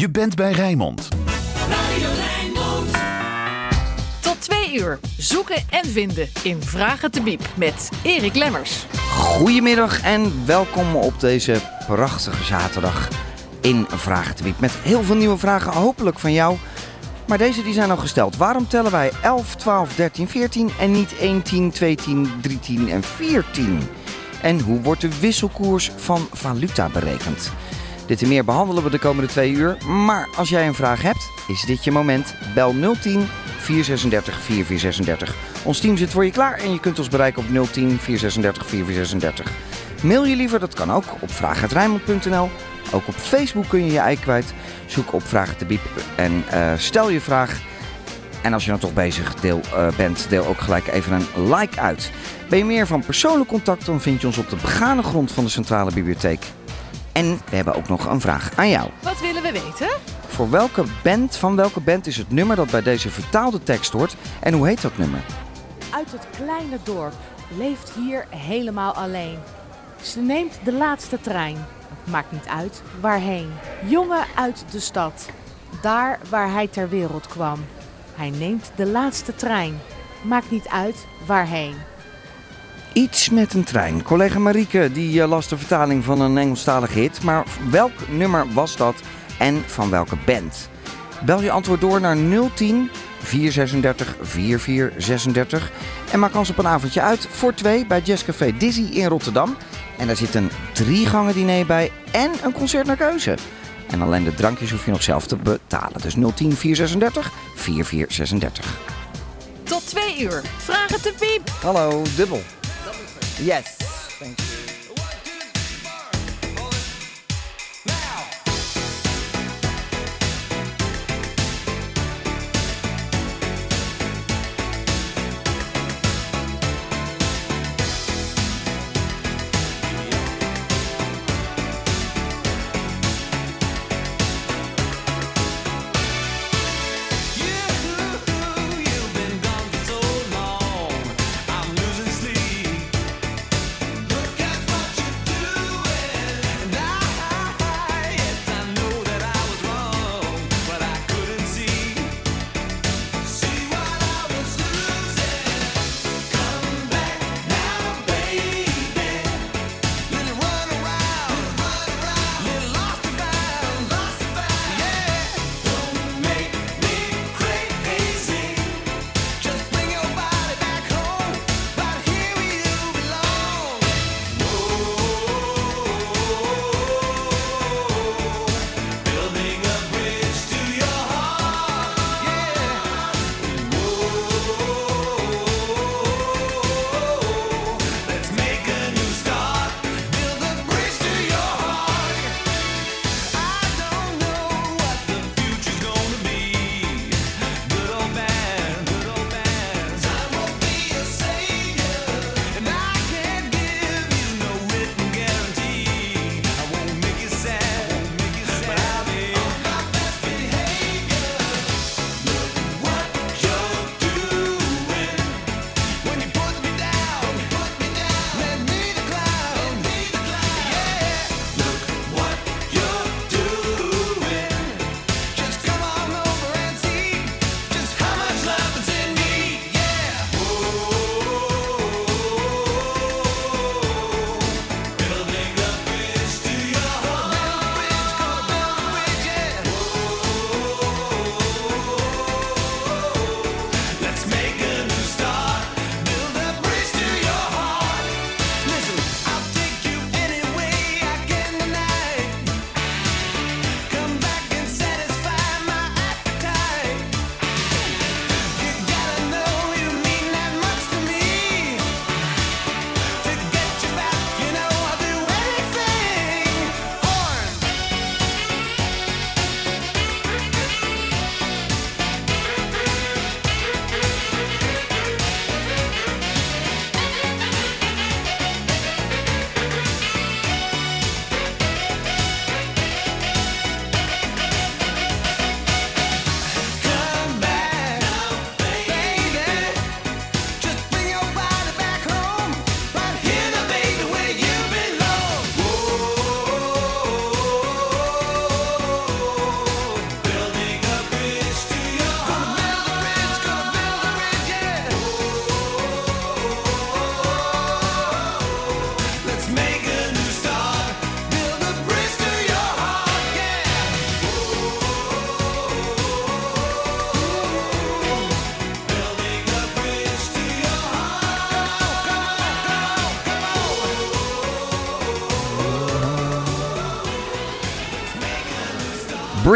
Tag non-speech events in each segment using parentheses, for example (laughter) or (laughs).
Je bent bij Rijnmond. Radio Rijnmond. Tot twee uur zoeken en vinden in Vragen te Biep met Erik Lemmers. Goedemiddag en welkom op deze prachtige zaterdag in Vragen te Biep. Met heel veel nieuwe vragen, hopelijk van jou. Maar deze die zijn al gesteld. Waarom tellen wij 11, 12, 13, 14 en niet 1, 10, 2, 10, 3, 10 en 14? En hoe wordt de wisselkoers van valuta berekend? Dit en meer behandelen we de komende twee uur. Maar als jij een vraag hebt, is dit je moment. Bel 010 436 4436. Ons team zit voor je klaar en je kunt ons bereiken op 010 436 4436. Mail je liever, dat kan ook, op vraag.rijnmond.nl. Ook op Facebook kun je je ei kwijt. Zoek op Vragen te Biep en uh, stel je vraag. En als je dan toch bezig deel, uh, bent, deel ook gelijk even een like uit. Ben je meer van persoonlijk contact, dan vind je ons op de begane grond van de Centrale Bibliotheek. En we hebben ook nog een vraag aan jou. Wat willen we weten? Voor welke band, van welke band is het nummer dat bij deze vertaalde tekst hoort en hoe heet dat nummer? Uit het kleine dorp leeft hier helemaal alleen. Ze neemt de laatste trein. Maakt niet uit waarheen. Jongen uit de stad. Daar waar hij ter wereld kwam. Hij neemt de laatste trein. Maakt niet uit waarheen. Iets met een trein. Collega Marieke die las de vertaling van een Engelstalige hit. Maar welk nummer was dat en van welke band? Bel je antwoord door naar 010 436 4436 en maak kans op een avondje uit voor twee bij Jazzcafé Dizzy in Rotterdam. En daar zit een drie gangen diner bij en een concert naar keuze. En alleen de drankjes hoef je nog zelf te betalen. Dus 010 436 4436. Tot twee uur. Vragen te Biep. Hallo, dubbel. Yes.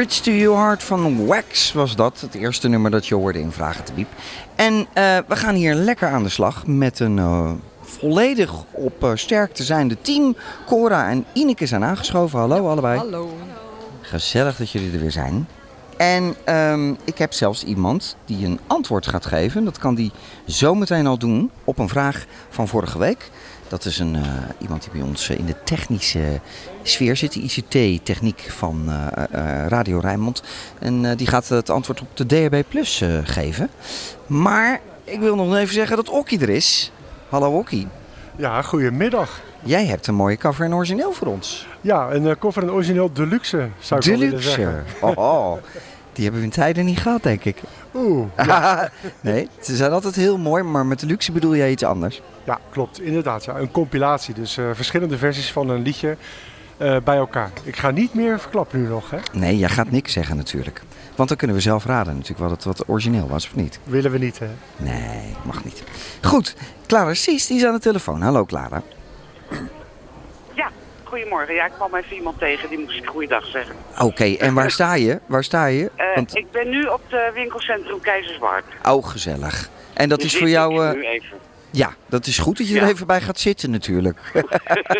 Bridge to Your Heart van Wax was dat. Het eerste nummer dat je hoorde in Vragen te Biep. En eh, we gaan hier lekker aan de slag met een eh, volledig op uh, sterkte zijnde team. Cora en Ineke zijn aangeschoven. Hallo allebei. Hallo. Gezellig dat jullie er weer zijn. En um, ik heb zelfs iemand die een antwoord gaat geven. Dat kan die zometeen al doen op een vraag van vorige week. Dat is een, uh, iemand die bij ons in de technische sfeer zit, de ICT-techniek van uh, uh, Radio Rijnmond. En die gaat het antwoord op de DHB Plus geven. Maar ik wil nog even zeggen dat Okkie er is. Hallo Okkie. Ja, goedemiddag. Jij hebt een mooie cover en origineel voor ons. Ja, een cover en origineel deluxe zou ik deluxe. willen zeggen. Oh, oh, (laughs) die hebben we in tijden niet gehad, denk ik. Oeh. (laughs) Ja. nee, ze zijn altijd heel mooi, maar met deluxe bedoel jij iets anders. Ja, klopt. Inderdaad. Ja. Een compilatie. Dus uh, verschillende versies van een liedje uh, bij elkaar. Ik ga niet meer verklappen nu nog, hè? Nee, jij gaat niks zeggen natuurlijk. Want dan kunnen we zelf raden natuurlijk wat het wat origineel was of niet. Willen we niet, hè? Nee, mag niet. Goed, Clara Sies, die is aan de telefoon. Hallo Clara. Goedemorgen. Ja, ik kwam even iemand tegen, die moest ik goeiedag zeggen. Oké, okay, en (laughs) waar sta je? Waar sta je? Uh, Want... Ik ben nu op het winkelcentrum Keizerswaard. Oh, gezellig. En dat dus is voor jou... Uh... nu even. Ja, dat is goed dat je ja. er even bij gaat zitten natuurlijk.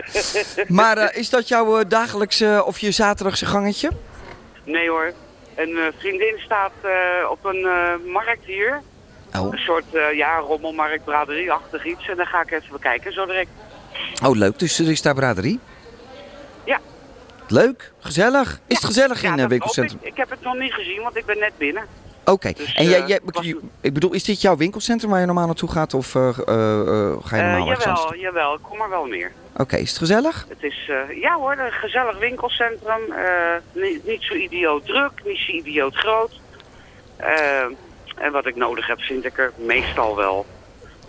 (laughs) maar uh, is dat jouw uh, dagelijkse of je zaterdagse gangetje? Nee hoor. Een uh, vriendin staat op een markt hier. Oh. Een soort ja, rommelmarkt, braderie-achtig iets. En dan ga ik even bekijken zo direct. Oh leuk, dus er is daar braderie? Ja. Leuk, gezellig. Is het gezellig ja, in het winkelcentrum? Ik. ik heb het nog niet gezien, want ik ben net binnen. Oké, okay. dus, en jij, jij, was... ik bedoel, is dit jouw winkelcentrum waar je normaal naartoe gaat of uh, ga je normaal uh, Jawel, jawel, ik kom er wel meer. Oké, okay, is het gezellig? Het is, ja hoor, een gezellig winkelcentrum. Niet, niet, zo idioot druk, niet zo idioot groot. en wat ik nodig heb vind ik er meestal wel.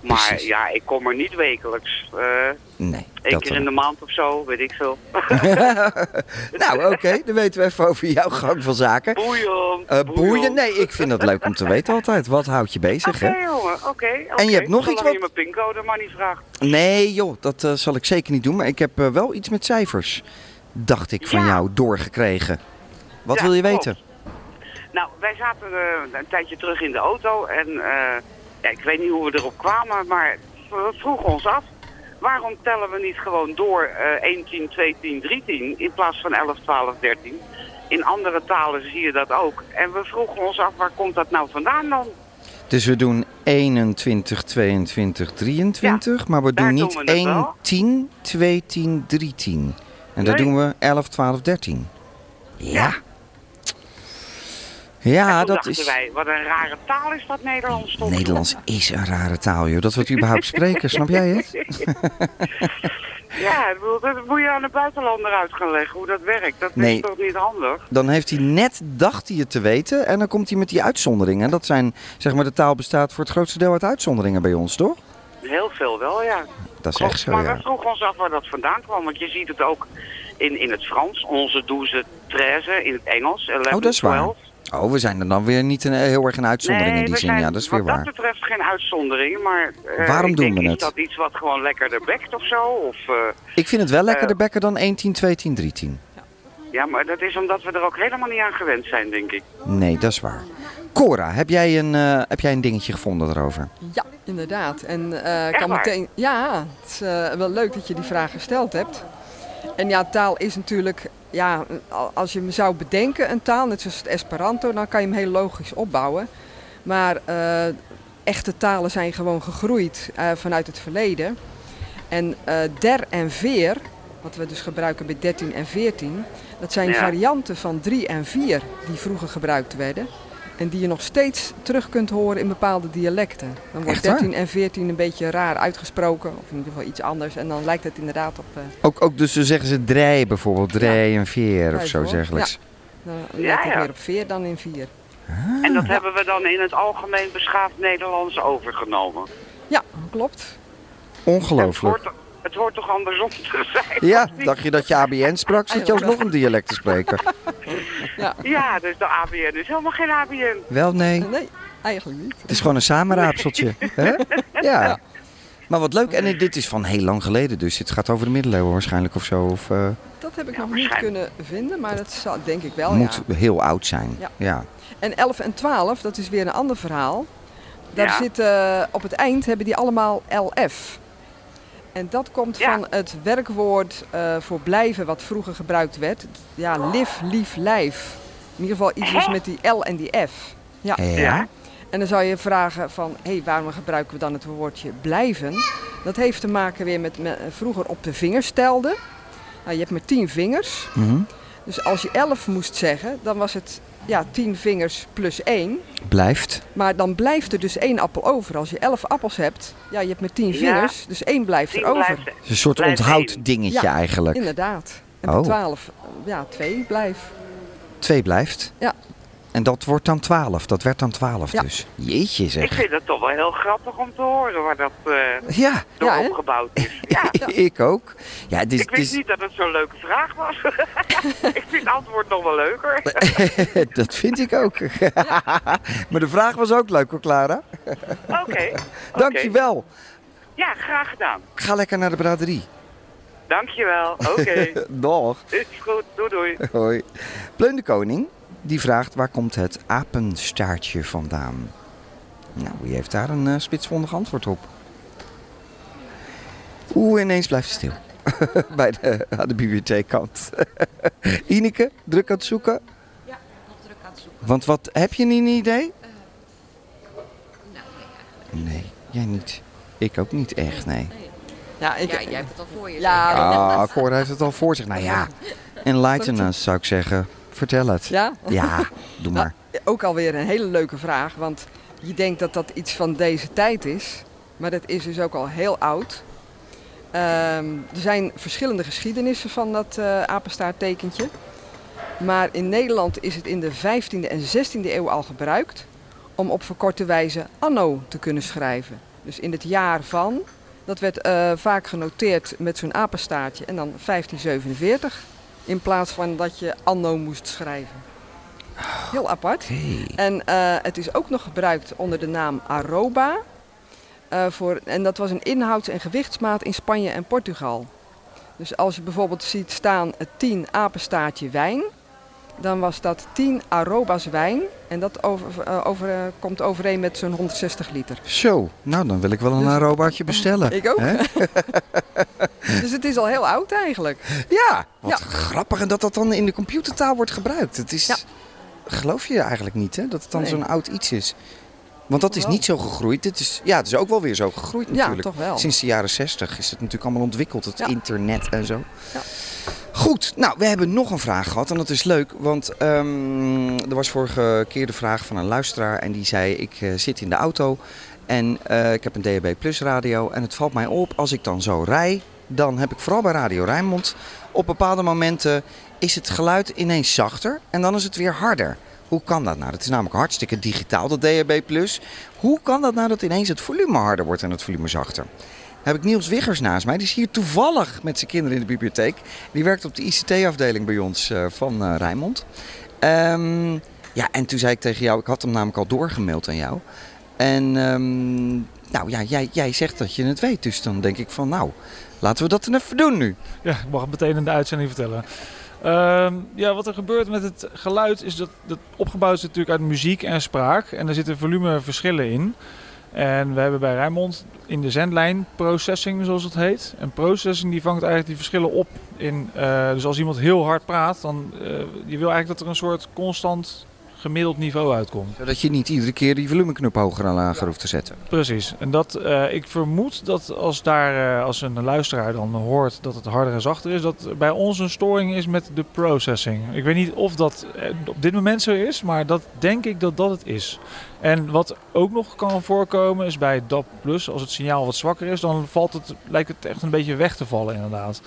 Maar Precies. ja, ik kom er niet wekelijks. nee. Eén keer in de maand of zo, weet ik veel. (laughs) nou, oké, okay, dan weten we even over jouw gang van zaken. Boeien. Uh, boeien? Nee, ik vind dat leuk om te (laughs) weten altijd. Wat houdt je bezig, Oké, hè? jongen, oké. Okay, en je hebt nog iets wat... je mijn pincode maar niet vraagt. Nee, joh, dat uh, zal ik zeker niet doen. Maar ik heb uh, wel iets met cijfers, dacht ik, van ja. jou doorgekregen. Wat ja, wil je weten? Nou, wij zaten een tijdje terug in de auto en ja, ik weet niet hoe we erop kwamen, maar we vroegen ons af. Waarom tellen we niet gewoon door uh, 1, 10, 2, 10, 3, 10 in plaats van 11, 12, 13? In andere talen zie je dat ook. En we vroegen ons af, waar komt dat nou vandaan dan? Dus we doen 21, 22, 23, ja, maar we doen niet doen we 1, wel. 10, 2, 10, 3, 10. En nee. dat doen we 11, 12, 13. Ja. Ja, en dat is... wij, wat een rare taal is dat Nederlands toch? Nederlands is een rare taal, joh. Dat we het überhaupt spreken, snap jij het? (laughs) ja, dat moet je aan de buitenlander uit gaan leggen hoe dat werkt. Dat nee. is toch niet handig? Dan heeft hij net, dacht hij het te weten, en dan komt hij met die uitzonderingen. Dat zijn, zeg maar, de taal bestaat voor het grootste deel uit uitzonderingen bij ons, toch? Heel veel wel, ja. Dat is Klopt, echt zo, maar ja. we vroegen ons af waar dat vandaan kwam. Want je ziet het ook in, in het Frans. Onze douze, treize in het Engels. 11, Oh, dat is waar. 12. Oh, we zijn er dan weer niet een, heel erg een uitzondering nee, in die zin. zijn Ja, dat is weer wat waar. dat betreft geen uitzondering. Maar uh, Waarom ik doen denk, we is het? dat iets wat gewoon lekkerder bekt of zo? Of, uh, Ik vind het wel lekkerder Eh. bekken dan 1, 10, 2, 10, 3, 10. ja, maar dat is omdat we er ook helemaal niet aan gewend zijn, denk ik. Nee, dat is waar. Cora, heb jij een, uh, heb jij een dingetje gevonden erover? Ja, inderdaad. En uh, kan waar? meteen. Ja, het is uh, wel leuk dat je die vraag gesteld hebt. En ja, taal is natuurlijk, ja, als je hem zou bedenken, een taal, net zoals het Esperanto, dan kan je hem heel logisch opbouwen. Maar uh, echte talen zijn gewoon gegroeid uh, vanuit het verleden. En uh, der en veer, wat we dus gebruiken bij 13 en 14, dat zijn Ja. varianten van 3 en 4 die vroeger gebruikt werden. En die je nog steeds terug kunt horen in bepaalde dialecten. Dan wordt Echt waar? 13 en 14 een beetje raar uitgesproken, of in ieder geval iets anders. En dan lijkt het inderdaad op. Uh, Ook, ook dus dan zeggen ze drei bijvoorbeeld, drei en veer of zo dergelijks. dan Ja, lijkt het ja. meer op 4 dan in 4. En dat hebben we dan in het algemeen beschaafd Nederlands overgenomen. Ja, klopt. Ongelooflijk. Het hoort toch andersom (laughs) te zijn? Ja, dacht je dat je ABN sprak, zit je alsnog een dialect te spreken? (laughs) Ja, dus de ABN is helemaal geen ABN. Wel, nee. Nee, eigenlijk niet. Het is gewoon een samenraapseltje. hè? (laughs) Ja. Maar wat leuk. En dit is van heel lang geleden dus. Het gaat over de middeleeuwen waarschijnlijk of zo. Of, eh, Dat heb ik Ja, nog niet kunnen vinden, maar dat zal, denk ik wel, Moet ja. heel oud zijn. Ja. ja. En 11 en 12, dat is weer een ander verhaal. Daar Ja. zit, eh, op het eind hebben die allemaal LF. En dat komt Ja. van het werkwoord eh, voor blijven wat vroeger gebruikt werd. Ja, live, lief, lijf. In ieder geval iets dus met die L en die F. Ja. Ja. En dan zou je vragen van, hé, waarom gebruiken we dan het woordje blijven? Dat heeft te maken weer met, met vroeger op de vingers telden. Nou, je hebt maar tien vingers. Mhm. Dus als je elf moest zeggen, dan was het ja, tien vingers plus één. Blijft. Maar dan blijft er dus één appel over. Als je elf appels hebt, ja, je hebt maar tien Ja. vingers, dus één blijft er over. Het is een soort onthouddingetje Ja. eigenlijk. Inderdaad. En Oh. twaalf, ja, twee blijft. Twee blijft. Ja. En dat wordt dan 12. Dat werd dan 12 Ja. dus. Jeetje Ik zeg. vind het toch wel heel grappig om te horen waar dat eh, Ja, door Ja, opgebouwd is. (laughs) Ja. ik ook. Ja, Ik wist is- niet dat het zo'n leuke vraag was. (laughs) (laughs) ik vind het antwoord nog wel leuker. dat vind ik ook. maar de vraag was ook leuk hoor, Clara. Oké. oké. Dankjewel. Ja, graag gedaan. Ga lekker naar de braderie. Dankjewel. Oké. Dag. Is goed. Doei doei. Hoi. Pleun de Koning, die vraagt waar komt het apenstaartje vandaan? Nou, wie heeft daar een eh, spitsvondig antwoord op? Oeh, ineens blijft het stil. (laughs) Bij de, aan de bibliotheekkant. (laughs) Ineke, druk aan het zoeken? Ja, nog druk aan het zoeken. Want wat, heb je niet een idee? Nou, nee, Nee, jij niet. Ik ook niet echt, nee. Ja, ik, ja, jij hebt het al voor je. Ja? Ah, Cor heeft het al voor zich. Nou ja, (laughs) enlighten us zou ik zeggen. Vertel het. ja? Ja, (laughs) doe maar. Ook alweer een hele leuke vraag, want je denkt dat dat iets van deze tijd is, maar dat is dus ook al heel oud. Ehm, er zijn verschillende geschiedenissen van dat eh apenstaarttekentje. Maar in Nederland is het in de 15e en 16e eeuw al gebruikt om op verkorte wijze anno te kunnen schrijven. Dus in het jaar van, dat werd eh, vaak genoteerd met zo'n apenstaartje en dan 1547 in plaats van dat je anno moest schrijven. Heel apart. En eh, het is ook nog gebruikt onder de naam arroba. Eh, voor, en dat was een inhouds- en gewichtsmaat in Spanje en Portugal. Dus als je bijvoorbeeld ziet staan het 10 apenstaartje wijn, dan was dat 10 arrobas wijn. En dat over, eh, over, eh, komt overeen met zo'n 160 liter. Zo, nou dan wil ik wel een Dus- arobaatje bestellen. Ik ook. Hè? (laughs) Dus het is al heel oud eigenlijk. Ja, wat Ja. grappig. En dat dat dan in de computertaal wordt gebruikt. Het is, Ja. geloof je eigenlijk niet, hè? Dat het dan Nee. zo'n oud iets is. Want dat is niet zo gegroeid. Het is, ja, het is ook wel weer zo gegroeid Ja, natuurlijk. toch wel. Sinds de jaren 60 is het natuurlijk allemaal ontwikkeld, het Ja. internet en zo. Ja. Goed, nou, we hebben nog een vraag gehad en dat is leuk, want ehm, er was vorige keer de vraag van een luisteraar en die zei: Ik eh, zit in de auto en eh, ik heb een DHB Plus radio en het valt mij op als ik dan zo rij, dan heb ik vooral bij Radio Rijnmond op bepaalde momenten is het geluid ineens zachter en dan is het weer harder. Hoe kan dat nou? Dat is namelijk hartstikke digitaal, dat DHB. Hoe kan dat nou dat ineens het volume harder wordt en het volume zachter? heb ik Niels Wiggers naast mij. Die is hier toevallig met zijn kinderen in de bibliotheek. Die werkt op de ICT-afdeling bij ons eh, van eh Rijnmond. Ehm, ja, en toen zei ik tegen jou, ik had hem namelijk al doorgemaild aan jou. En ehm, nou ja, jij, jij zegt dat je het weet. Dus dan denk ik van, nou, laten we dat dan even doen nu. Ja, ik mag het meteen in de uitzending vertellen. Ehm, ja, wat er gebeurt met het geluid is dat dat opgebouwd is natuurlijk uit muziek en spraak. En er zitten volumeverschillen in. En we hebben bij Rijnmond in de zendlijn processing, zoals het heet. En processing die vangt eigenlijk die verschillen op in... eh, dus als iemand heel hard praat, dan... eh, je wil eigenlijk dat er een soort constant gemiddeld niveau uitkomt. Zodat je niet iedere keer die volumeknop hoger aan lager hoeft te zetten. Precies. En dat, eh, ik vermoed dat als, daar, eh, als een luisteraar dan hoort dat het harder en zachter is, dat bij ons een storing is met de processing. Ik weet niet of dat eh, op dit moment zo is, maar dat denk ik dat dat het is. En wat ook nog kan voorkomen is bij DAP+, als het signaal wat zwakker is, dan valt het, lijkt het echt een beetje weg te vallen inderdaad.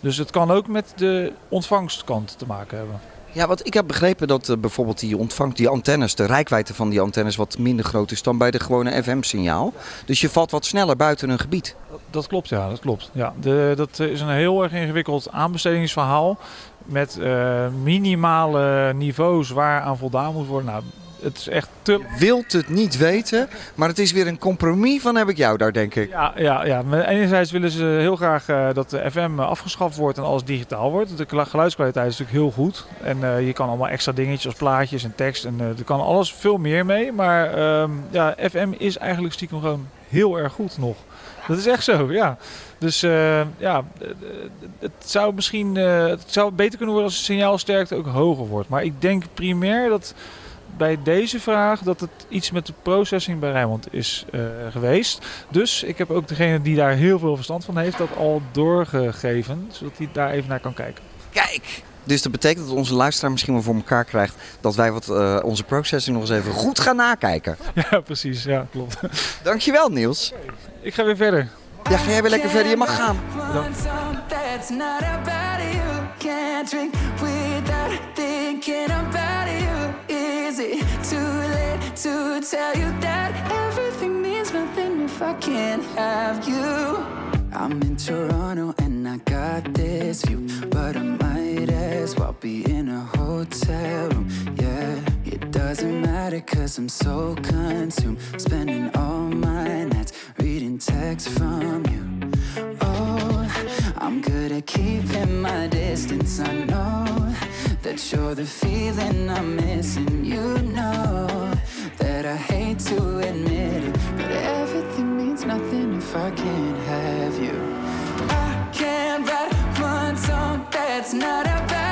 Dus het kan ook met de ontvangstkant te maken hebben. Ja, want ik heb begrepen dat eh, bijvoorbeeld die ontvangt, die antennes, de rijkwijde van die antennes wat minder groot is dan bij de gewone FM-signaal. Dus je valt wat sneller buiten een gebied. Dat klopt, ja, dat klopt. Ja, de, dat is een heel erg ingewikkeld aanbestedingsverhaal met eh, minimale niveaus waar aan voldaan moet worden. Nou, Het is echt te Wilt het niet weten, maar het is weer een compromis van heb ik jou daar, denk ik. Ja, ja, ja. Maar enerzijds willen ze heel graag eh, dat de FM afgeschaft wordt en alles digitaal wordt. De geluidskwaliteit is natuurlijk heel goed. En eh, je kan allemaal extra dingetjes als plaatjes en tekst. En eh, er kan alles veel meer mee. Maar ehm, ja, FM is eigenlijk stiekem gewoon heel erg goed nog. Dat is echt zo, ja. Dus eh, ja, eh, eh, het zou misschien eh, het zou beter kunnen worden als de signaalsterkte ook hoger wordt. Maar ik denk primair dat bij deze vraag dat het iets met de processing bij Rijnmond is eh, geweest. Dus ik heb ook degene die daar heel veel verstand van heeft dat al doorgegeven, zodat hij daar even naar kan kijken. Kijk! Dus dat betekent dat onze luisteraar misschien wel voor elkaar krijgt dat wij wat, eh, onze processing nog eens even goed gaan nakijken. (laughs) Ja, precies. Ja, klopt. (laughs) Dankjewel Niels. Ik ga weer verder. Ja, ga jij weer lekker verder? Je mag gaan. It too late to tell you that everything means nothing if I can't have you? I'm in Toronto and I got this view, but I might as well be in a hotel room. Yeah, it doesn't matter cause I'm so consumed, spending all my nights reading texts from you. Oh, I'm good at keeping my distance. I know that you're the feeling I'm missing. You know that I hate to admit it, but everything means nothing if I can't have you. I can't write one song that's not about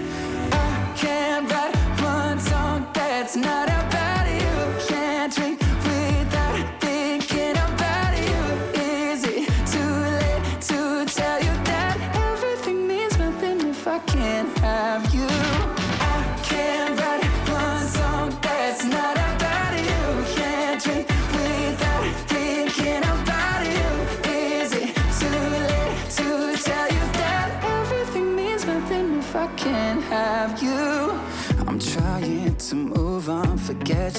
Can't write one song that's not about you. Can't drink without thinking about you. Is it too late to tell you that everything means nothing if I can't have you?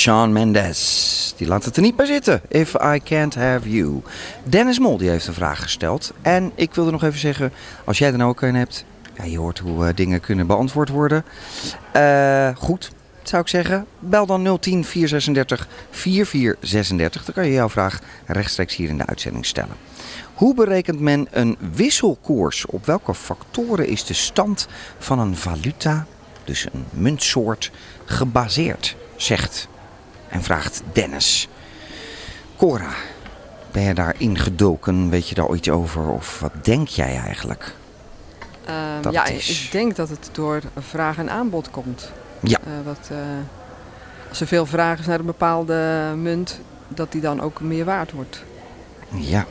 Sean Mendes, die laat het er niet bij zitten. If I can't have you. Dennis Mol die heeft een vraag gesteld. En ik wilde nog even zeggen, als jij er nou ook een hebt. Ja, je hoort hoe eh, dingen kunnen beantwoord worden. Eh, goed, zou ik zeggen. Bel dan 010 436 4436. Dan kan je jouw vraag rechtstreeks hier in de uitzending stellen. Hoe berekent men een wisselkoers? Op welke factoren is de stand van een valuta, dus een muntsoort, gebaseerd? Zegt en vraagt Dennis. Cora, ben je daar ingedoken? Weet je daar ooit over? Of wat denk jij eigenlijk? Ehm, ja, is- ik denk dat het door vraag en aanbod komt. Ja. Eh, wat, eh, als er veel vraag is naar een bepaalde munt, dat die dan ook meer waard wordt. Ja.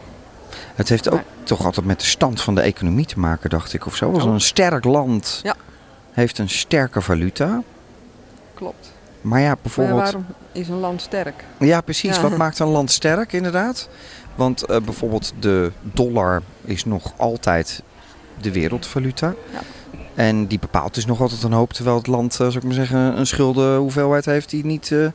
Het heeft ook toch altijd met de stand van de economie te maken, dacht ik. Of zo. Als Oh. een sterk land Ja. heeft een sterke valuta, Klopt. Maar ja, Maar bijvoorbeeld... waarom is een land sterk? Ja, precies. Ja. Wat maakt een land sterk, inderdaad? Want eh, bijvoorbeeld de dollar is nog altijd de wereldvaluta. Ja. En die bepaalt dus nog altijd een hoop, terwijl het land, eh, zou ik maar zeggen, een schuldenhoeveelheid heeft die niet, eh,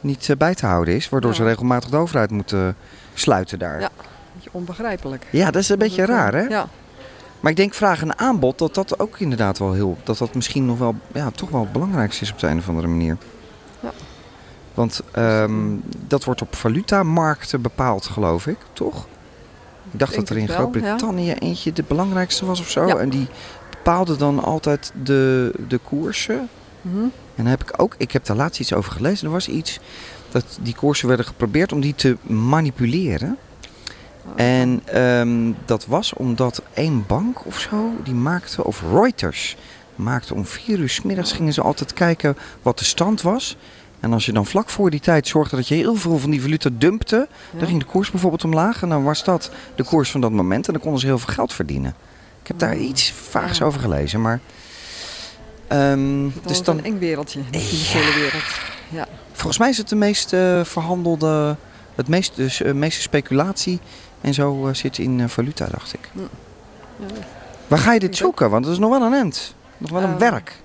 niet bij te houden is. Waardoor Ja. ze regelmatig de overheid moeten sluiten daar. Ja. Beetje onbegrijpelijk. Ja, dat is een beetje Dat raar, hè? Ja. Maar ik denk vraag en aanbod, dat dat ook inderdaad wel heel... Dat dat misschien nog wel, ja, toch wel het belangrijkste is op de een of andere manier. Want ehm, dat wordt op valutamarkten bepaald, geloof ik, toch? Ik dacht Denk dat er in Groot-Brittannië eentje de belangrijkste was of zo. Ja. En die bepaalde dan altijd de, de koersen. Mhm. En dan heb ik ook, ik heb daar laatst iets over gelezen. Er was iets dat die koersen werden geprobeerd om die te manipuleren. En ehm, dat was omdat één bank of zo, die maakte, of Reuters, maakte om vier uur 's middags gingen ze altijd kijken wat de stand was. En als je dan vlak voor die tijd zorgde dat je heel veel van die valuta dumpte, Ja. dan ging de koers bijvoorbeeld omlaag. En dan was dat de koers van dat moment en dan konden ze heel veel geld verdienen. Ik heb daar iets vaags Ja. over gelezen, maar... ehm, Dat dus is dan, een eng wereldje, de financiële wereld. Ja. Volgens mij is het de meest eh, verhandelde, het meest, dus, eh, meeste speculatie en zo eh, zit in valuta, dacht ik. Ja. Waar ga je dit zoeken? Want het is nog wel een end. Nog wel een Ehm, werk.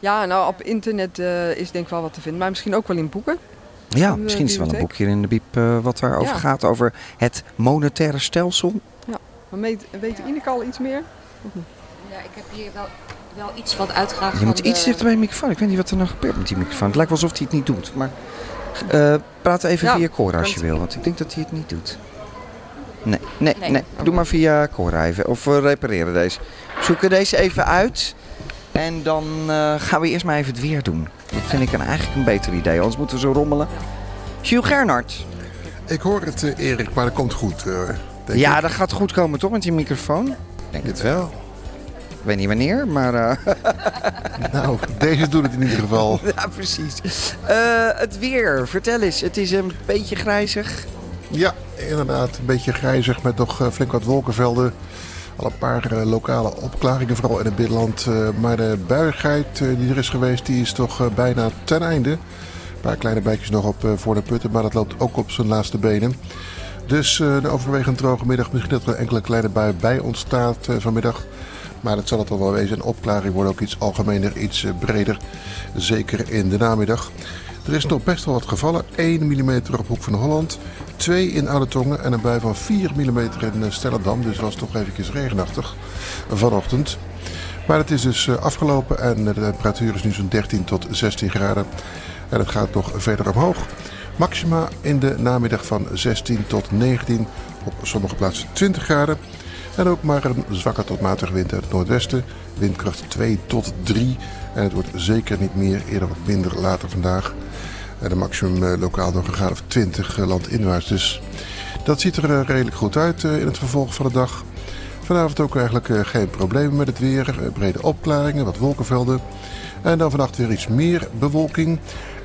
Ja, nou op internet eh, is denk ik wel wat te vinden. Maar misschien ook wel in boeken. Ja, de misschien is er wel een boekje in de biep eh, wat daarover Ja. gaat. Over het monetaire stelsel. Maar weet, weet Ineke al iets meer? Ja, ik heb hier wel, wel iets wat uitgaat Je moet de... iets dichter bij de microfoon. Ik weet niet wat er nou gebeurt met die microfoon. Het lijkt wel alsof hij het niet doet. Maar eh, praat even Ja, via Cora als je wil. Want ik denk dat hij het niet doet. Nee, nee, nee. Nee. Doe maar via Cora even. Of we repareren deze. We zoeken deze even uit. En dan eh, gaan we eerst maar even het weer doen. Dat vind ik een, eigenlijk een beter idee. Anders moeten we zo rommelen. Jules Gernard. Ik hoor het, eh, Erik, maar dat komt goed. eh, denk Ja, ik. dat gaat goed komen toch met die microfoon? Ik denk het wel. Ik weet niet wanneer, maar... (laughs) Nou, deze doet het in ieder geval. (laughs) ja, precies. Het weer, vertel eens. Het is een beetje grijzig. Ja, inderdaad. Een beetje grijzig met nog flink wat wolkenvelden. Al een paar eh, lokale opklaringen, vooral in het binnenland. eh, maar de buigheid eh, die er is geweest, die is toch bijna ten einde. Een paar kleine bijtjes nog op voor de putten, maar dat loopt ook op zijn laatste benen. Dus de overwegend droge middag. Misschien dat er enkele kleine bui bij ontstaat vanmiddag. Maar dat zal het wel wezen. Een opklaring wordt ook iets algemener, iets breder. Zeker in de namiddag. Er is nog best wel wat gevallen. 1 mm op Hoek van Holland. 2 in Oude Tongen en een bui van 4 mm in eh, Stellendam. Dus was toch eventjes regenachtig vanochtend. Maar het is dus eh, afgelopen en de temperatuur is nu zo'n 13 tot 16 graden. En het gaat nog verder omhoog. Maxima in de namiddag van 16 tot 19. Op sommige plaatsen 20 graden. En ook maar een zwakke tot matige wind uit het noordwesten. Windkracht 2 tot 3. En het wordt zeker niet meer, eerder wat minder later vandaag. En de maximum eh, lokaal nog een graad of 20 eh, landinwaarts. Dus dat ziet er eh, redelijk goed uit in het vervolg van de dag. Vanavond ook eigenlijk geen problemen met het weer. Brede opklaringen, wat wolkenvelden. En dan vannacht weer iets meer bewolking.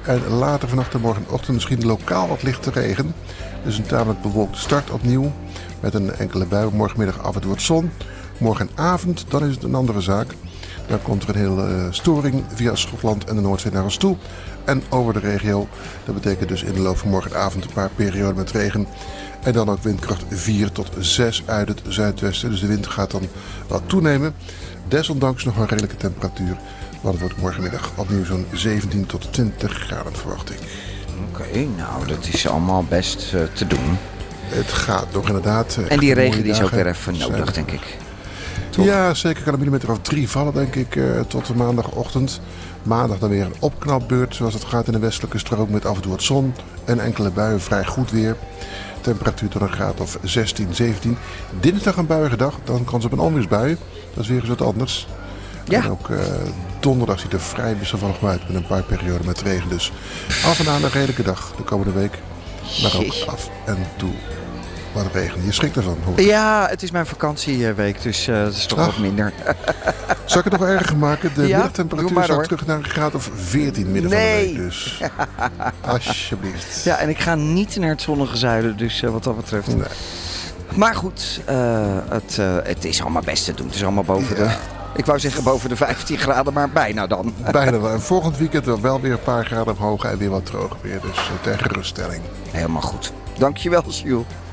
En later vannacht en morgenochtend misschien lokaal wat lichte regen. Dus een tamelijk bewolkte start opnieuw. Met een enkele bui. Morgenmiddag af en toe wat zon. Morgenavond, dan is het een andere zaak. Dan komt er een hele storing via Schotland en de Noordzee naar ons toe. En over de regio. Dat betekent dus in de loop van morgenavond een paar perioden met regen. En dan ook windkracht 4 tot 6 uit het zuidwesten. Dus de wind gaat dan wat toenemen. Desondanks nog een redelijke temperatuur. Want het wordt morgenmiddag opnieuw zo'n 17 tot 20 graden verwacht ik. Oké, nou dat is allemaal best eh, te doen. Het gaat nog inderdaad. eh, En die regen die is ook weer even nodig, denk ik. Toch? Ja, zeker kan een millimeter of drie vallen, denk ik, eh, tot de maandagochtend. Maandag dan weer een opknapbeurt, zoals het gaat in de westelijke strook met af en toe wat zon. En enkele buien, vrij goed weer. Temperatuur tot een graad of 16, 17. Dinsdag een buiige dag, dan kans op een onweersbui. Dat is weer eens wat anders. Ja. En ook eh, donderdag ziet er vrij wisselvallig uit met een paar perioden met regen. Dus af en aan een redelijke dag de komende week. Maar ook af en toe maar. Je schrikt ervan. Ja, het is mijn vakantieweek, dus uh, dat is toch ah. wat minder. (laughs) Zou ik het nog erger maken? De ja, middagtemperatuur ik terug naar een graad of 14 midden nee. van de week. Dus. (laughs) Alsjeblieft. Ja, en ik ga niet naar het zonnige zuiden, dus eh, wat dat betreft. Maar goed, eh, het, het is allemaal best te doen. Het is allemaal boven de... (laughs) Ik wou zeggen boven de 15 graden, maar bijna dan. Bijna wel. En volgend weekend wel weer een paar graden omhoog en weer wat droog weer. Dus ter geruststelling. Helemaal goed. Dankjewel, Sjoel.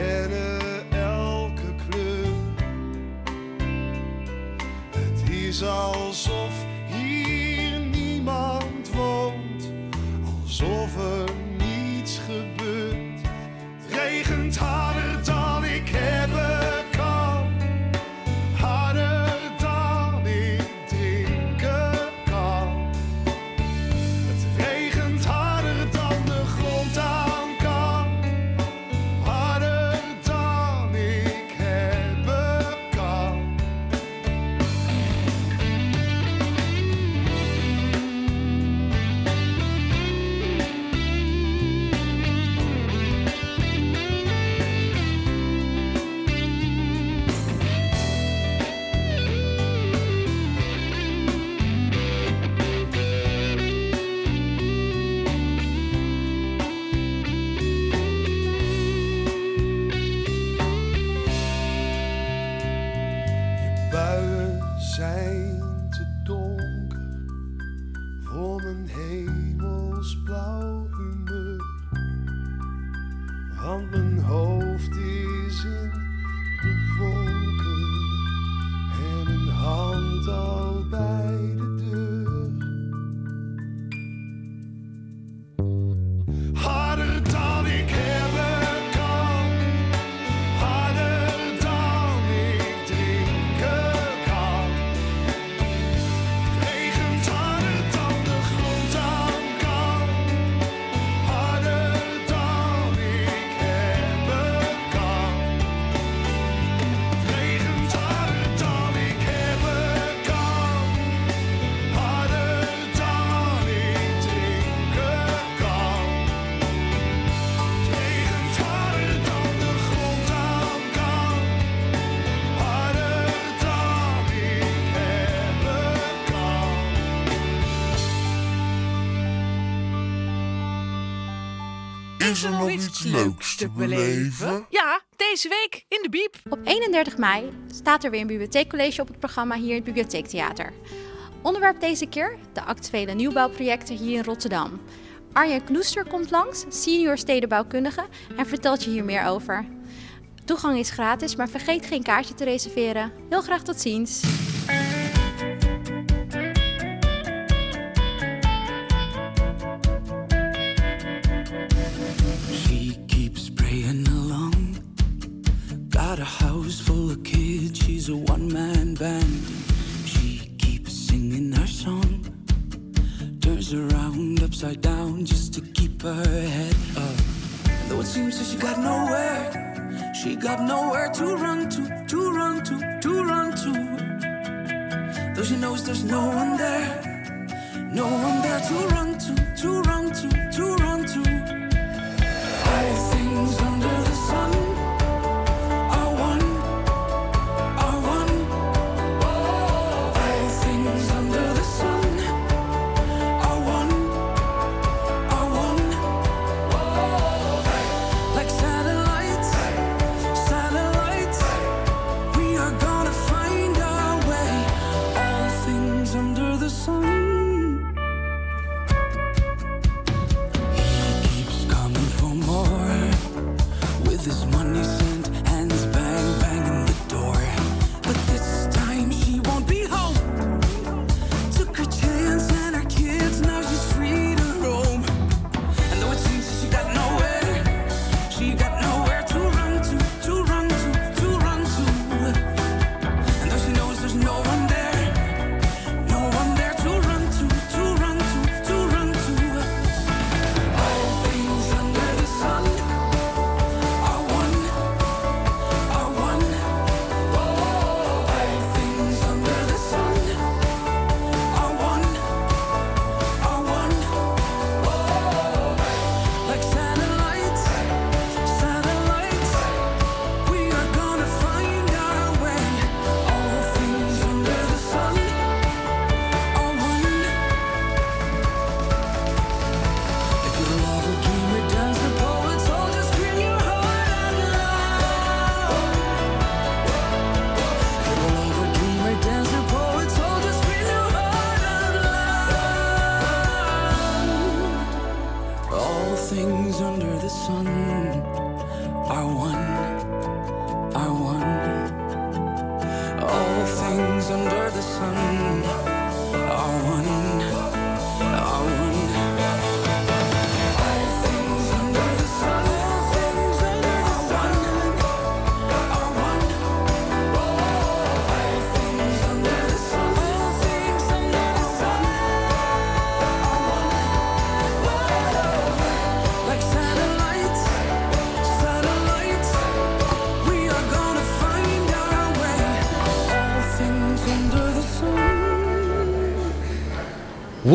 kennen elke kleur. Het is alsof nog iets leuks te beleven? Ja, deze week in de Biep. Op 31 mei staat er weer een bibliotheekcollege op het programma hier in het Bibliotheektheater. Onderwerp deze keer de actuele nieuwbouwprojecten hier in Rotterdam. Arjen Knoester komt langs, senior stedenbouwkundige, en vertelt je hier meer over. Toegang is gratis, maar vergeet geen kaartje te reserveren. Heel graag tot ziens! got a house full of kids, she's a one man band. She keeps singing her song, turns around upside down just to keep her head up. And though it seems that she got nowhere, she got nowhere to run to, to run to, to run to. Though she knows there's no one there, no one there to run to, to run to, to run to.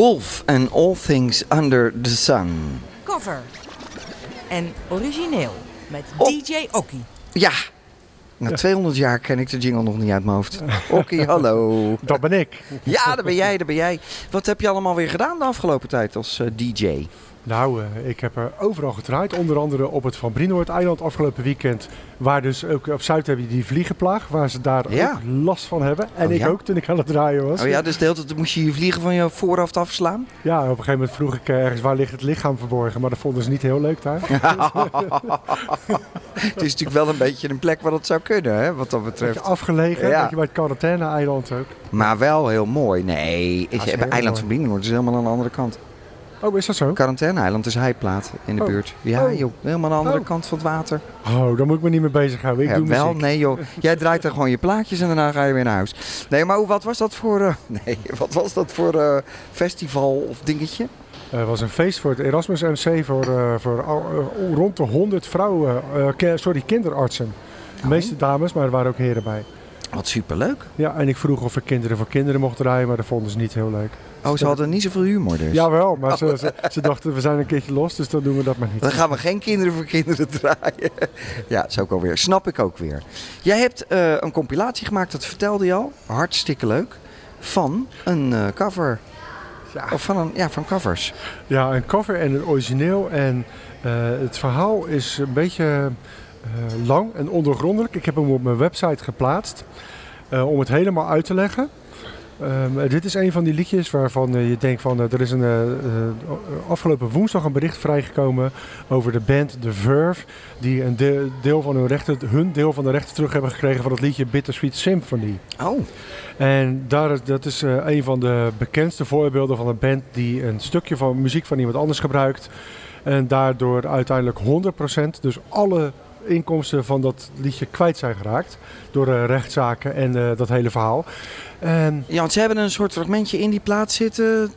Wolf and All Things Under the Sun. Cover. En origineel met DJ Okkie. Ja, na 200 jaar ken ik de jingle nog niet uit mijn hoofd. Oké, hallo. (laughs) Dat ben ik. Ja, dat ben jij, dat ben jij. Wat heb je allemaal weer gedaan de afgelopen tijd als eh, DJ? Nou, eh, ik heb er overal gedraaid. Onder andere op het Van Brienoord-eiland afgelopen weekend. Waar dus ook op Zuid heb je die vliegenplaag. Waar ze daar Ja. ook last van hebben. En Oh, ik ja? ook toen ik aan het draaien was. Oh ja, dus de hele tijd moest je je vliegen van je voorhoofd afslaan? Ja, op een gegeven moment vroeg ik eh, ergens waar ligt het lichaam verborgen. Maar dat vonden ze niet heel leuk daar. (laughs) (laughs) Het is natuurlijk wel een beetje een plek waar dat zou kunnen, hè, wat dat betreft. Beetje afgelegen. Ja. Weet je, bij het quarantaine-eiland ook. Maar wel heel mooi. Nee, het Eiland mooi. van Brienenoord is helemaal aan de andere kant. Oh, is dat zo? Quarantaine-eiland is Heiplaat in de Oh. buurt. Ja, Oh. joh, helemaal aan de andere Oh. kant van het water. Oh, daar moet ik me niet mee bezighouden. Ik Ja, doe wel, muziek. nee joh. Jij draait er gewoon je plaatjes en daarna ga je weer naar huis. Nee, maar hoe- wat was dat voor, eh, (laughs) nee, wat was dat voor eh, festival of dingetje? Eh, Het was een feest voor het Erasmus MC voor, eh, voor eh, rond de 100 vrouwen, eh, sorry, kinderartsen. De meeste dames, maar er waren ook heren bij. Wat superleuk. Ja, en ik vroeg of ik kinderen voor kinderen mocht draaien, maar dat vonden ze niet heel leuk. Oh, ze hadden niet zoveel humor dus. Jawel, maar ze, ze, ze dachten we zijn een keertje los, dus dan doen we dat maar niet. Dan gaan we geen kinderen voor kinderen draaien. (laughs) ja, dat is ook alweer. Snap ik ook weer. Jij hebt eh, een compilatie gemaakt, dat vertelde je al. Hartstikke leuk. Van een eh, cover. Of van, een, ja, van covers. Ja, een cover en een origineel. En eh, het verhaal is een beetje lang en ondergrondelijk. Ik heb hem op mijn website geplaatst om het helemaal uit te leggen. Ehm, dit is een van die liedjes waarvan eh, je denkt van eh, er is een eh, afgelopen woensdag een bericht vrijgekomen over de band The Verve die een de- deel van hun rechten, hun deel van de rechten terug hebben gekregen van het liedje Bittersweet Symphony. Oh. En daar, dat is een van de bekendste voorbeelden van een band die een stukje van muziek van iemand anders gebruikt. En daardoor uiteindelijk 100%, dus alle inkomsten van dat liedje kwijt zijn geraakt. Door eh, rechtszaken en eh, dat hele verhaal. En Ja, want ze hebben een soort fragmentje in die plaat zitten.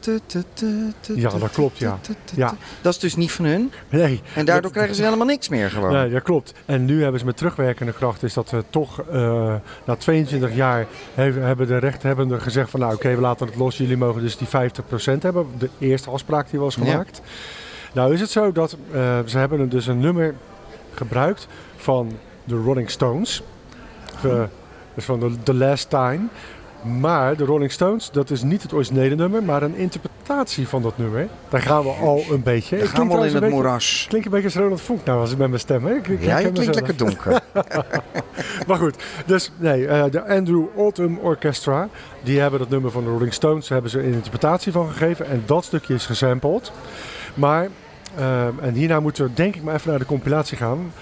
Ja, dat klopt, ja. Ja. Dat is dus niet van hun. Nee. En daardoor Dat- krijgen ze helemaal niks meer gewoon. Nee, dat klopt. En nu hebben ze met terugwerkende kracht is dat we toch eh, na 22 jaar hebben, hebben de rechthebbenden gezegd van nou oké, we laten het los. Jullie mogen dus die 50% hebben. De eerste afspraak die was Ja. gemaakt. Nou is het zo dat ze hebben dus een nummer gebruikt van de Rolling Stones. Dus van de The Last Time. Maar de Rolling Stones, dat is niet het originele nummer, maar een interpretatie van dat nummer. Daar gaan we al een beetje. Daar Ik gaan we al in het beetje- moeras. Klinkt een beetje als Ronald Vonk nou als ik met mijn stem. Hè? Ik- ik- Ja, je klinkt lekker donker. (laughs) maar goed, dus nee, eh, de Andrew Autumn Orchestra, die hebben dat nummer van de Rolling Stones, hebben ze een interpretatie van gegeven en dat stukje is gesampled. Maar, eh, en hierna moeten we denk ik maar even naar de compilatie gaan.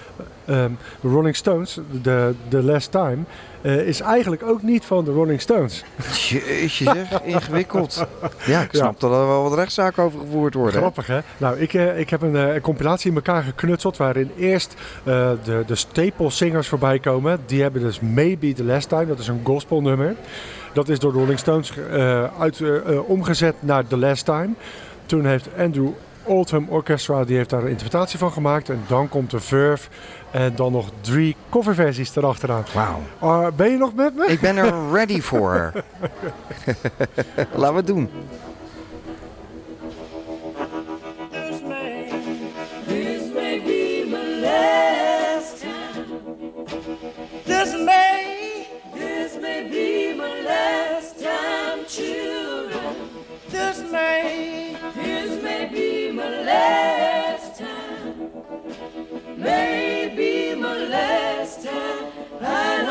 Ehm, de Rolling Stones, de, de Last Time, eh, is eigenlijk ook niet van de Rolling Stones. Jeetje zeg, (laughs) ingewikkeld. Ja, ik snap dat er wel wat rechtszaken over gevoerd worden. Grappig hè? Nou, ik, eh, ik heb een, eh, een compilatie in elkaar geknutseld waarin eerst de, de staple singers voorbij komen. Die hebben dus Maybe the Last Time, dat is een gospelnummer. Dat is door de Rolling Stones uit, omgezet naar The Last Time. Toen heeft Andrew Oldham Orchestra, die heeft daar een interpretatie van gemaakt. En dan komt de Verve en dan nog drie coverversies erachteraan. Wauw. ben je nog met me? Ik ben er ready voor. (laughs) Laten we het doen. Maybe my last time. I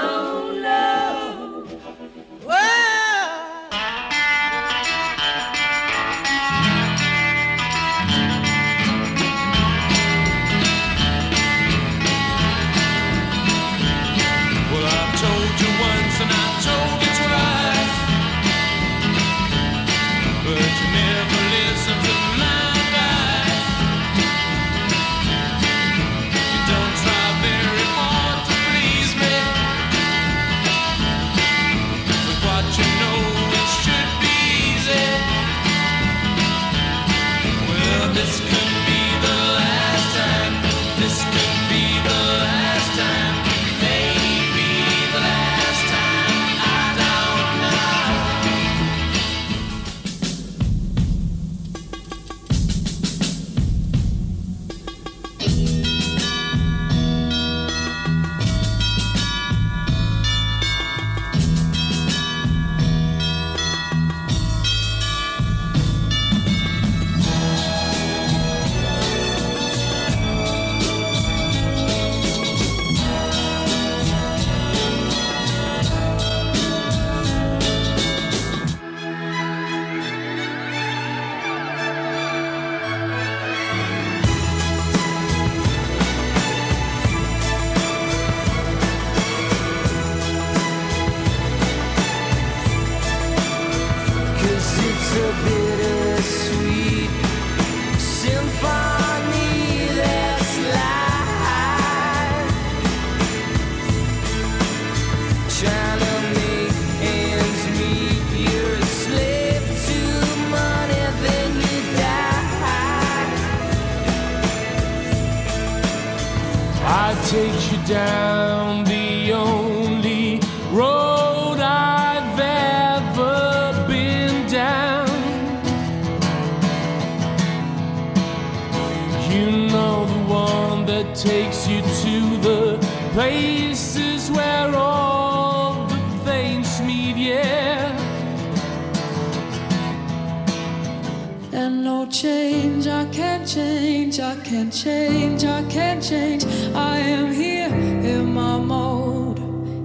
No change, I can't change, I can't change, I can't change. I am here in my mode,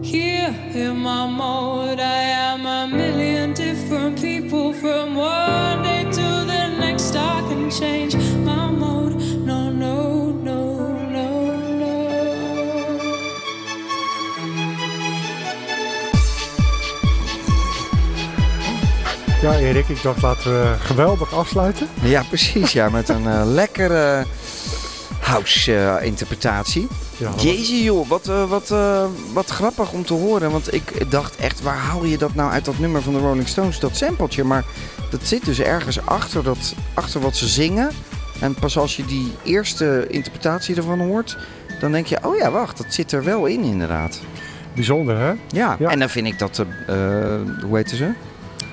here in my mode. I am a million different people from one day to the next. I can change Ja, Erik, ik dacht laten we geweldig afsluiten. Ja, precies. Ja, met een eh, lekkere house-interpretatie. Ja, was- Jezus joh, wat, eh, wat, eh, wat grappig om te horen. Want ik dacht echt, waar haal je dat nou uit dat nummer van de Rolling Stones, dat sampletje? Maar dat zit dus ergens achter, dat, achter wat ze zingen. En pas als je die eerste interpretatie ervan hoort, dan denk je, oh ja, wacht, dat zit er wel in inderdaad. Bijzonder, hè? Ja, en dan vind ik dat, eh, hoe heette ze?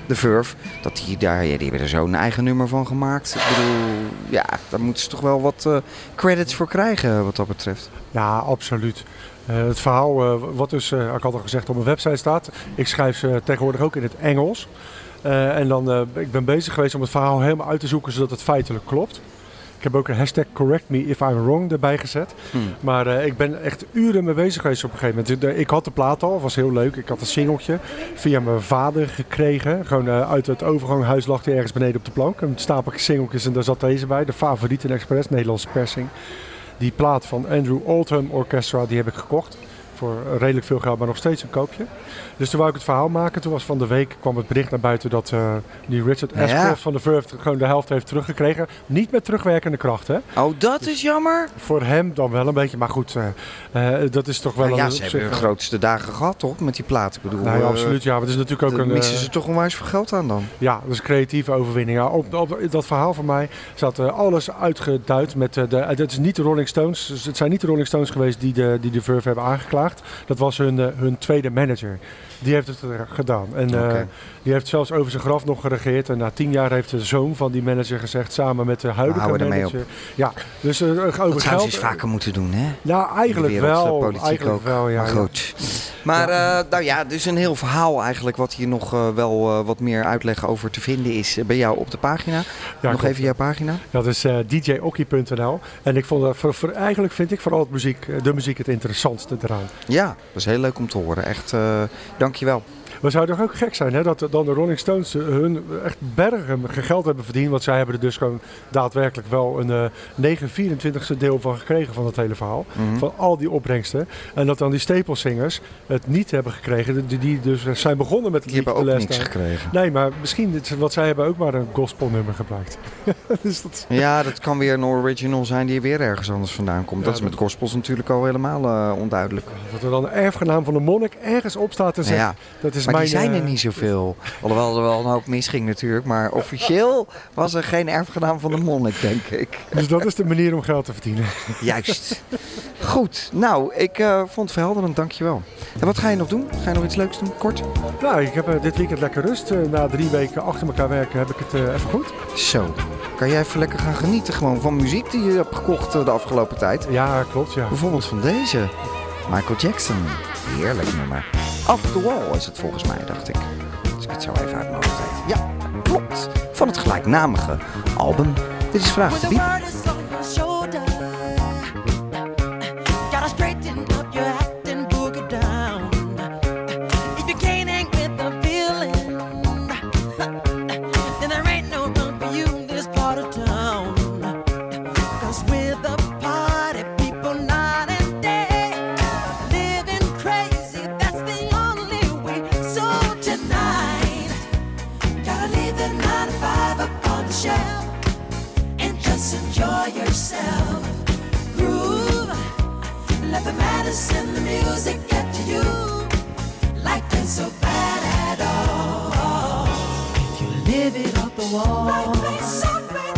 De Verve, dat die daar, ja, die hebben er zo'n eigen nummer van gemaakt. Ik bedoel, ja, daar moeten ze toch wel wat eh, credits voor krijgen wat dat betreft. Ja, absoluut. Eh, het verhaal, eh, wat dus, ik had al gezegd, op mijn website staat. Ik schrijf ze tegenwoordig ook in het Engels. En dan, ik ben bezig geweest om het verhaal helemaal uit te zoeken zodat het feitelijk klopt. Ik heb ook een hashtag correct me if I'm wrong erbij gezet. Hmm. Maar eh, ik ben echt uren mee bezig geweest op een gegeven moment. Ik had de plaat al, was heel leuk. Ik had een singeltje via mijn vader gekregen. Gewoon eh, uit het overganghuis lag hij ergens beneden op de plank. Een stapeltje singeltjes en daar zat deze bij. De Favorieten Express, Nederlandse persing. Die plaat van Andrew Oldham Orchestra, die heb ik gekocht. Voor redelijk veel geld, maar nog steeds een koopje. Dus toen wou ik het verhaal maken. Toen was van de week kwam het bericht naar buiten dat eh, die Richard Ja. Ashcroft van de Verve gewoon de helft heeft teruggekregen. Niet met terugwerkende kracht, hè? Oh, dat is jammer. Voor hem dan wel een beetje, maar goed, eh, eh, dat is toch wel Nou ja, een... ze op hebben hun grootste dagen gehad, toch? Met die plaat. Ik bedoel, Nou ja, absoluut. Ja, maar het is natuurlijk ook een... missen ze toch onwijs veel geld aan dan. Ja, dat is een creatieve overwinning. Ja, op, op dat verhaal van mij zat alles uitgeduid. Met, de, het is niet de Rolling Stones. dus het zijn niet de Rolling Stones geweest die de, die de Verve hebben aangeklaagd. Dat was hun, eh, hun tweede manager. Die heeft het er gedaan. En eh, die heeft zelfs over zijn graf nog geregeerd. En na tien jaar heeft de zoon van die manager gezegd, samen met de huidige ermee manager. Ja, dus eh, over Dat geld. eens vaker moeten doen, hè? Ja, eigenlijk de wereld, wel. eh, politiek eigenlijk ook. wel, ja. maar goed. Maar eh, nou ja, dus een heel verhaal eigenlijk wat hier nog eh, wel eh, wat meer uitleg over te vinden is eh, bij jou op de pagina. Ja, nog even jouw pagina. Dat is eh djokkie.nl. En ik vond dat voor, voor, eigenlijk vind ik vooral het muziek, eh, de muziek het interessantste eraan. Ja, dat is heel leuk om te horen. Echt, eh dankjewel. We zouden toch ook gek zijn hè, dat dan de Rolling Stones eh, hun echt bergen geld hebben verdiend. Want zij hebben er dus gewoon daadwerkelijk wel een eh 9 24ste deel van gekregen van het hele verhaal. Mhm. Van al die opbrengsten. En dat dan die Staplesingers het niet hebben gekregen. Die, die dus zijn begonnen met het Die hebben ook niks gekregen. Nee, maar misschien, dit- want zij hebben ook maar een gospelnummer gebruikt. (laughs) dus dat... Ja, dat kan weer een original zijn die weer ergens anders vandaan komt. Ja, dat is dat- met gospels natuurlijk al helemaal eh, onduidelijk. Dat er dan een erfgenaam van de monnik ergens op staat en zegt, Ja, dat is maar mijn... die zijn er eh, niet zoveel. Alhoewel er wel een hoop misging natuurlijk. Maar officieel was er geen erfgenaam van de monnik, denk ik. Dus dat is de manier om geld te verdienen. Juist. Goed, nou, ik eh, vond het verhelderend, dankjewel. En wat ga je nog doen? Ga je nog iets leuks doen, kort? Nou, ik heb eh, dit weekend lekker rust. Na drie weken achter elkaar werken heb ik het even goed. Zo, kan jij even lekker gaan genieten gewoon van muziek die je hebt gekocht de afgelopen tijd? Ja, klopt, ja. Bijvoorbeeld van deze, Michael Jackson. Heerlijk nummer. Off the Wall is het volgens mij, dacht ik. Als ik het zo even uit mijn. Ja, klopt. Van het gelijknamige album. Dit is Vraag de. Live it off the wall.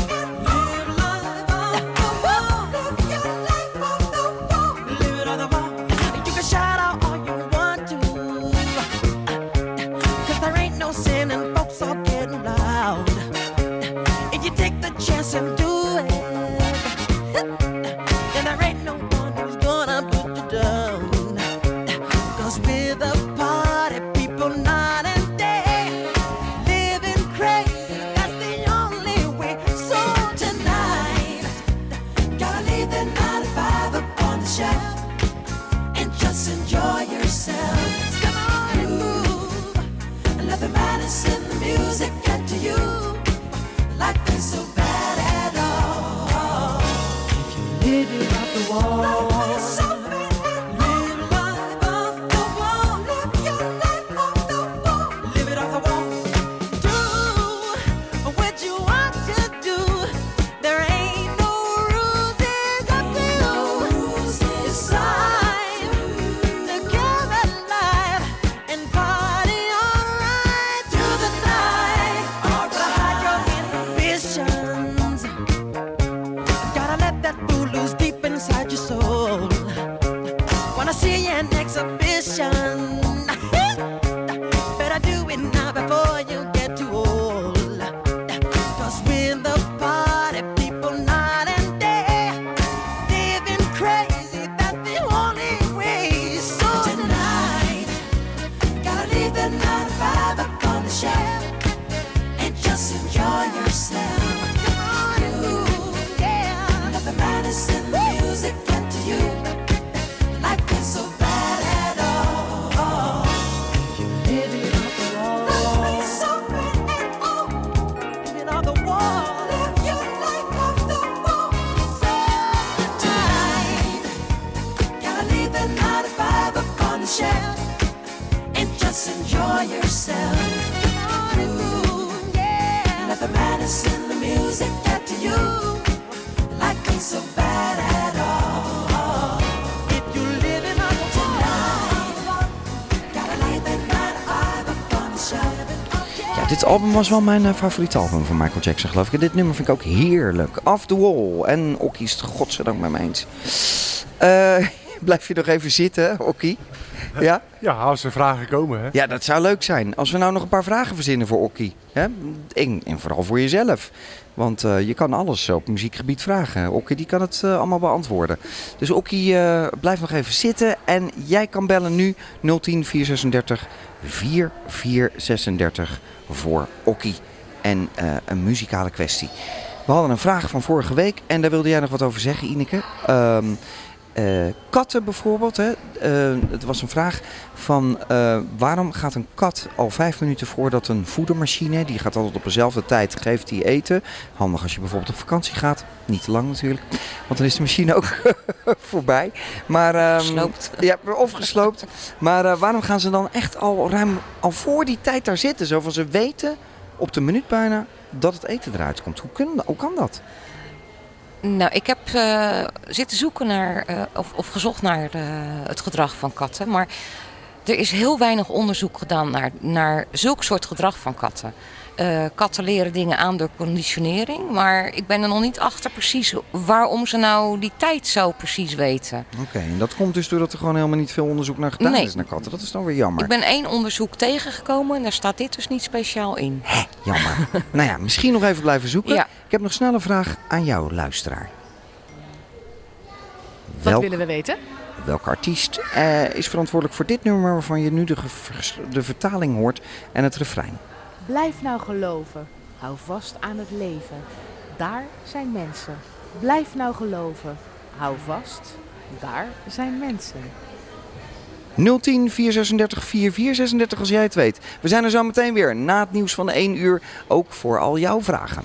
Album was wel mijn eh, favoriete album van Michael Jackson, geloof ik. Dit nummer vind ik ook heerlijk. Off the Wall. En Okkie is het godzijdank met me eens. Eh, (laughs) blijf je nog even zitten, Okkie? (laughs) Ja? Ja, als er vragen komen, hè? Ja, dat zou leuk zijn. Als we nou nog een paar vragen verzinnen voor Okkie. Hè? En, en vooral voor jezelf. Want eh, je kan alles op muziekgebied vragen. Okkie die kan het eh, allemaal beantwoorden. Dus Okkie, eh, blijf nog even zitten. En jij kan bellen nu 010 436 4436 voor Okkie. En een muzikale kwestie. We hadden een vraag van vorige week en daar wilde jij nog wat over zeggen, Ineke. Ehm, eh, katten bijvoorbeeld. Hè? Eh, het was een vraag van eh, waarom gaat een kat al vijf minuten voordat een voedermachine, die gaat altijd op dezelfde tijd, geeft die eten. Handig als je bijvoorbeeld op vakantie gaat. Niet te lang natuurlijk, want dan is de machine ook (laughs) voorbij. Maar, ehm, Gesloopt. Ja, of gesloopt. Maar waarom gaan ze dan echt al ruim al voor die tijd daar zitten? Zo van ze weten op de minuut bijna dat het eten eruit komt. Hoe, hoe kan dat? Nou, ik heb eh, zitten zoeken naar, eh, of, of gezocht naar eh, het gedrag van katten. Maar er is heel weinig onderzoek gedaan naar, naar zulk soort gedrag van katten. Eh, katten leren dingen aan door conditionering. Maar ik ben er nog niet achter precies waarom ze nou die tijd zo precies weten. Oké, en dat komt dus doordat er gewoon helemaal niet veel onderzoek naar gedaan Nee. is naar katten. Dat is dan weer jammer. Ik ben één onderzoek tegengekomen en daar staat dit dus niet speciaal in. Jammer. (laughs) nou ja, misschien nog even blijven zoeken. Ja. Ik heb nog snel een vraag aan jou, luisteraar. Wat Welk- willen we weten? Welke artiest eh, is verantwoordelijk voor dit nummer waarvan je nu de, de vertaling hoort en het refrein? Blijf nou geloven. Hou vast aan het leven. Daar zijn mensen. Blijf nou geloven. Hou vast. Daar zijn mensen. 010 436 4436 als jij het weet. We zijn er zo meteen weer na het nieuws van 1 uur, ook voor al jouw vragen.